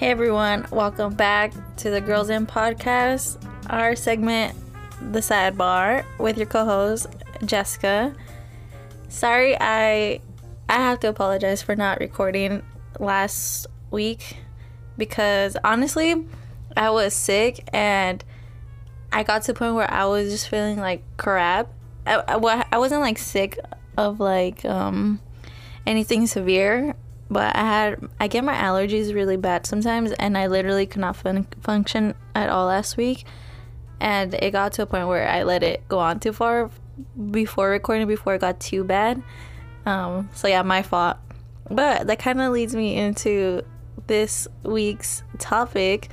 Hey everyone, welcome back to the Girls In podcast, our segment, The Sidebar, with your co-host Jessica. Sorry, I I have to apologize for not recording last week because honestly, I was sick and I got to the point where I was just feeling like crap. I, I, I wasn't like sick of like um anything severe but I had I get my allergies really bad sometimes, and I literally could not fun- function at all last week, and it got to a point where I let it go on too far before recording before it got too bad. Um, so yeah, my fault. But that kind of leads me into this week's topic,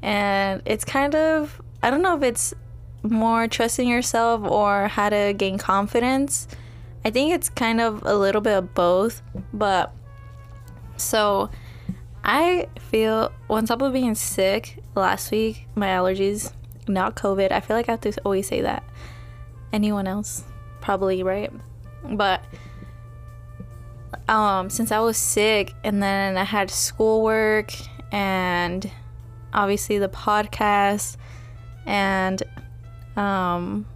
and it's kind of I don't know if it's more trusting yourself or how to gain confidence. I think it's kind of a little bit of both, but so I feel on top of being sick last week, my allergies, not COVID. I feel like I have to always say that. Anyone else? Probably, right? But um since I was sick and then I had schoolwork and obviously the podcast and um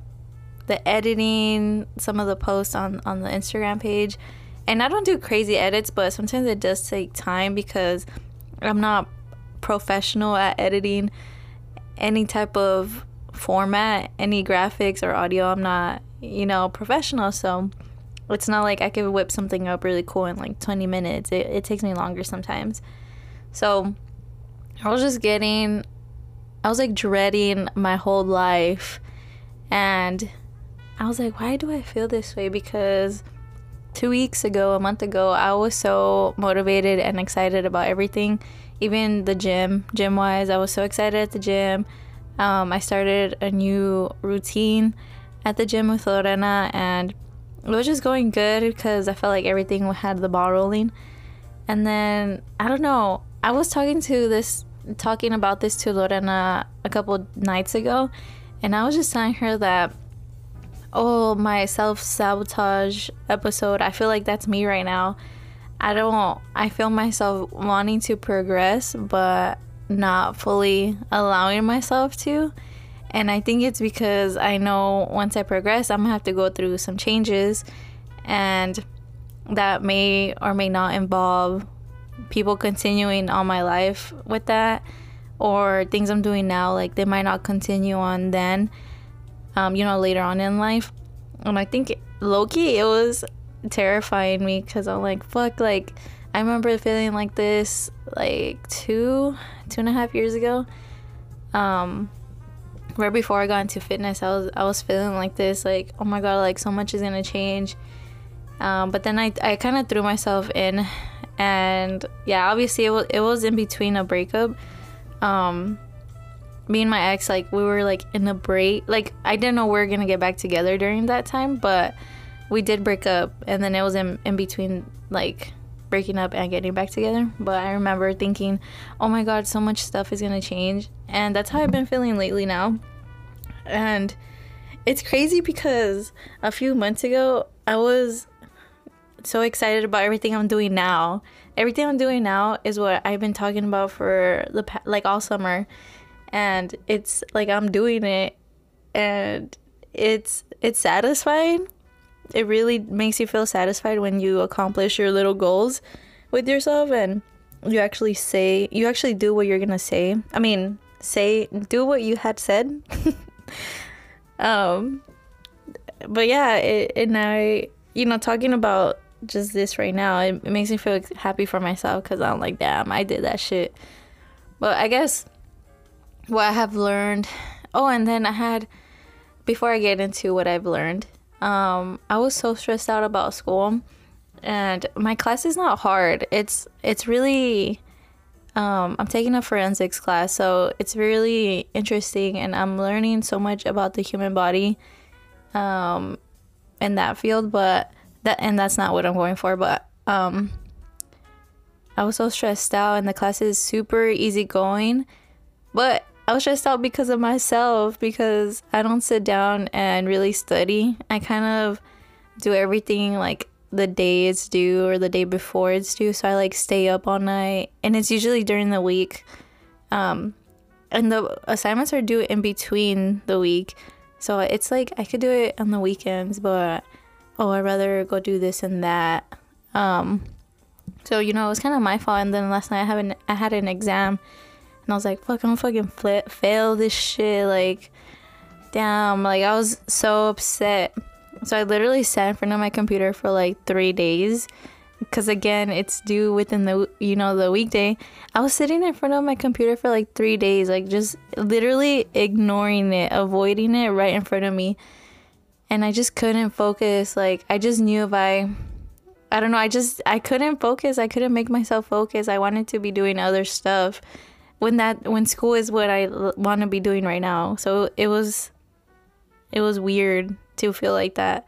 the editing, some of the posts on on the Instagram page and I don't do crazy edits, but sometimes it does take time because I'm not professional at editing any type of format, any graphics or audio. I'm not, you know, professional, so it's not like I could whip something up really cool in like 20 minutes. It, it takes me longer sometimes. So I was just getting, I was like dreading my whole life. And I was like, why do I feel this way? Because two weeks ago, a month ago, I was so motivated and excited about everything. Even the gym, gym wise, I was so excited at the gym. Um, I started a new routine at the gym with Lorena, and it was just going good because I felt like everything had the ball rolling. And then I don't know, I was talking to this, talking about this to Lorena a couple nights ago, and I was just telling her that oh, my self sabotage episode, I feel like that's me right now. I don't, I feel myself wanting to progress, but not fully allowing myself to. And I think it's because I know once I progress, I'm gonna have to go through some changes, and that may or may not involve people continuing on my life with that, or things I'm doing now, like they might not continue on then um, you know, later on in life. And I think lowkey, it was terrifying me because I'm like, fuck, like, I remember feeling like this like two, two and a half years ago. Um, right before I got into fitness, I was I was feeling like this, like, oh my god, like so much is gonna change. Um, but then I, I kind of threw myself in, and yeah, obviously it was, it was in between a breakup. Um, me and my ex like we were like in a break. Like i didn't know we are gonna get back together during that time but we did break up and then it was in, in between like breaking up and getting back together. But i remember thinking oh my god so much stuff is gonna change. And that's how i've been feeling lately now. And it's crazy because a few months ago i was so excited about everything i'm doing now. Everything i'm doing now is what i've been talking about for the like all summer and it's like I'm doing it and it's it's satisfying. It really makes you feel satisfied when you accomplish your little goals with yourself and you actually say you actually do what you're going to say. I mean, say do what you had said. um but yeah, it, and I you know talking about just this right now, it, it makes me feel happy for myself cuz I'm like, damn, I did that shit. But I guess what I have learned. Oh, and then I had before I get into what I've learned, um, I was so stressed out about school, and my class is not hard. It's it's really um, I'm taking a forensics class, so it's really interesting, and I'm learning so much about the human body um, in that field. But that and that's not what I'm going for. But um, I was so stressed out, and the class is super easygoing, but I was stressed out because of myself because I don't sit down and really study. I kind of do everything like the day it's due or the day before it's due. So I like stay up all night, and it's usually during the week. Um, and the assignments are due in between the week. So it's like I could do it on the weekends, but oh, I'd rather go do this and that. Um, so you know, it was kind of my fault. And then last night I have an I had an exam, and I was like, "Fuck, I'm fucking flip, fail this shit." Like, damn, like I was so upset. So I literally sat in front of my computer for like three days because again it's due within the you know the weekday i was sitting in front of my computer for like three days like just literally ignoring it avoiding it right in front of me and i just couldn't focus like i just knew if i i don't know i just i couldn't focus i couldn't make myself focus i wanted to be doing other stuff when that when school is what i l- want to be doing right now so it was it was weird to feel like that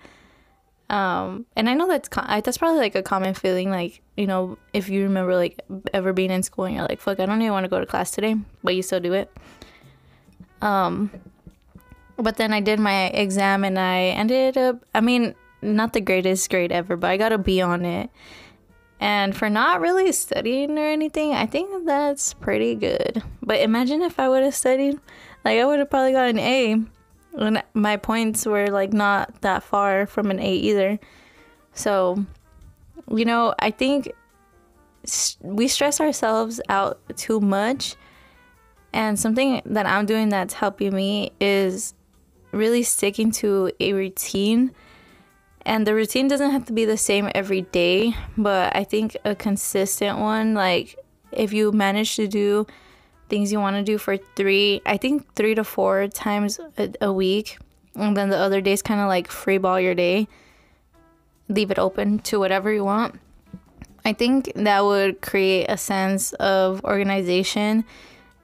um, and I know that's that's probably like a common feeling, like you know, if you remember like ever being in school and you're like, "Fuck, I don't even want to go to class today," but you still do it. Um, but then I did my exam and I ended up, I mean, not the greatest grade ever, but I got a B on it. And for not really studying or anything, I think that's pretty good. But imagine if I would have studied, like I would have probably got an A and my points were like not that far from an A either. So, you know, I think we stress ourselves out too much. And something that I'm doing that's helping me is really sticking to a routine. And the routine doesn't have to be the same every day, but I think a consistent one, like if you manage to do things you want to do for three, I think three to four times a, a week. And then the other days, kind of like free ball your day, leave it open to whatever you want. I think that would create a sense of organization.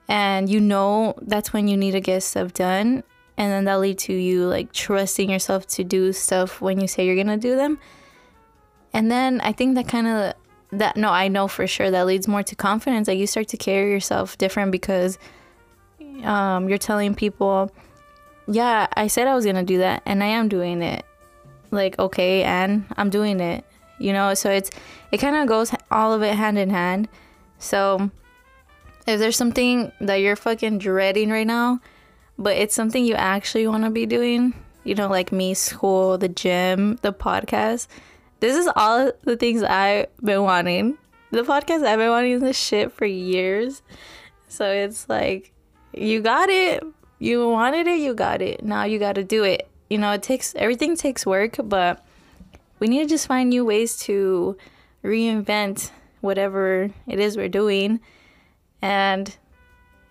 And you know that's when you need to get stuff done. And then that'll lead to you like trusting yourself to do stuff when you say you're to do them. And then I think that kind of that no i know for sure that leads more to confidence. Like you start to carry yourself different because um, you're telling people yeah i said i was gonna do that and i am doing it. Like okay and i'm doing it you know? So it's it kind of goes all of it hand in hand. So if there's something that you're fucking dreading right now but it's something you actually want to be doing you know like me school the gym the podcast this is all the things I've been wanting. The podcast I've been wanting this shit for years. So it's like you got it. You wanted it, you got it. Now you got to do it. You know, it takes everything takes work, but we need to just find new ways to reinvent whatever it is we're doing. And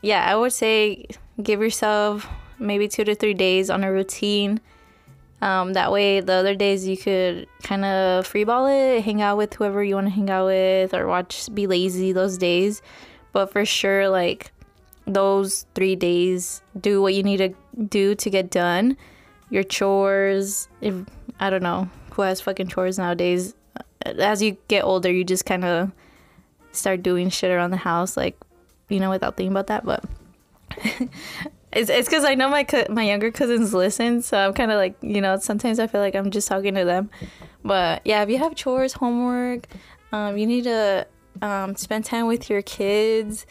yeah, I would say give yourself maybe 2 to 3 days on a routine um, that way, the other days you could kind of freeball it, hang out with whoever you want to hang out with, or watch, be lazy those days. But for sure, like those three days, do what you need to do to get done. Your chores, if I don't know who has fucking chores nowadays. As you get older, you just kind of start doing shit around the house, like you know, without thinking about that. But It's it's because I know my co- my younger cousins listen, so I'm kind of like you know sometimes I feel like I'm just talking to them. But yeah, if you have chores, homework, um, you need to um, spend time with your kids,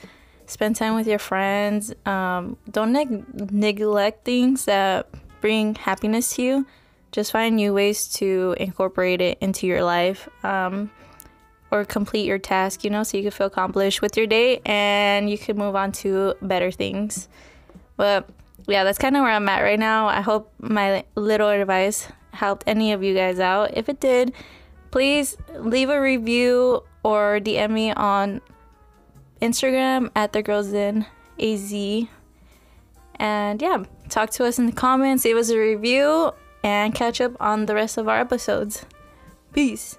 spend time with your friends. Um, don't neg- neglect things that bring happiness to you. Just find new ways to incorporate it into your life. Um, or complete your task, you know, so you can feel accomplished with your day and you can move on to better things. But yeah, that's kind of where I'm at right now. I hope my little advice helped any of you guys out. If it did, please leave a review or DM me on Instagram at the girls in AZ. And yeah, talk to us in the comments, leave us a review, and catch up on the rest of our episodes. Peace.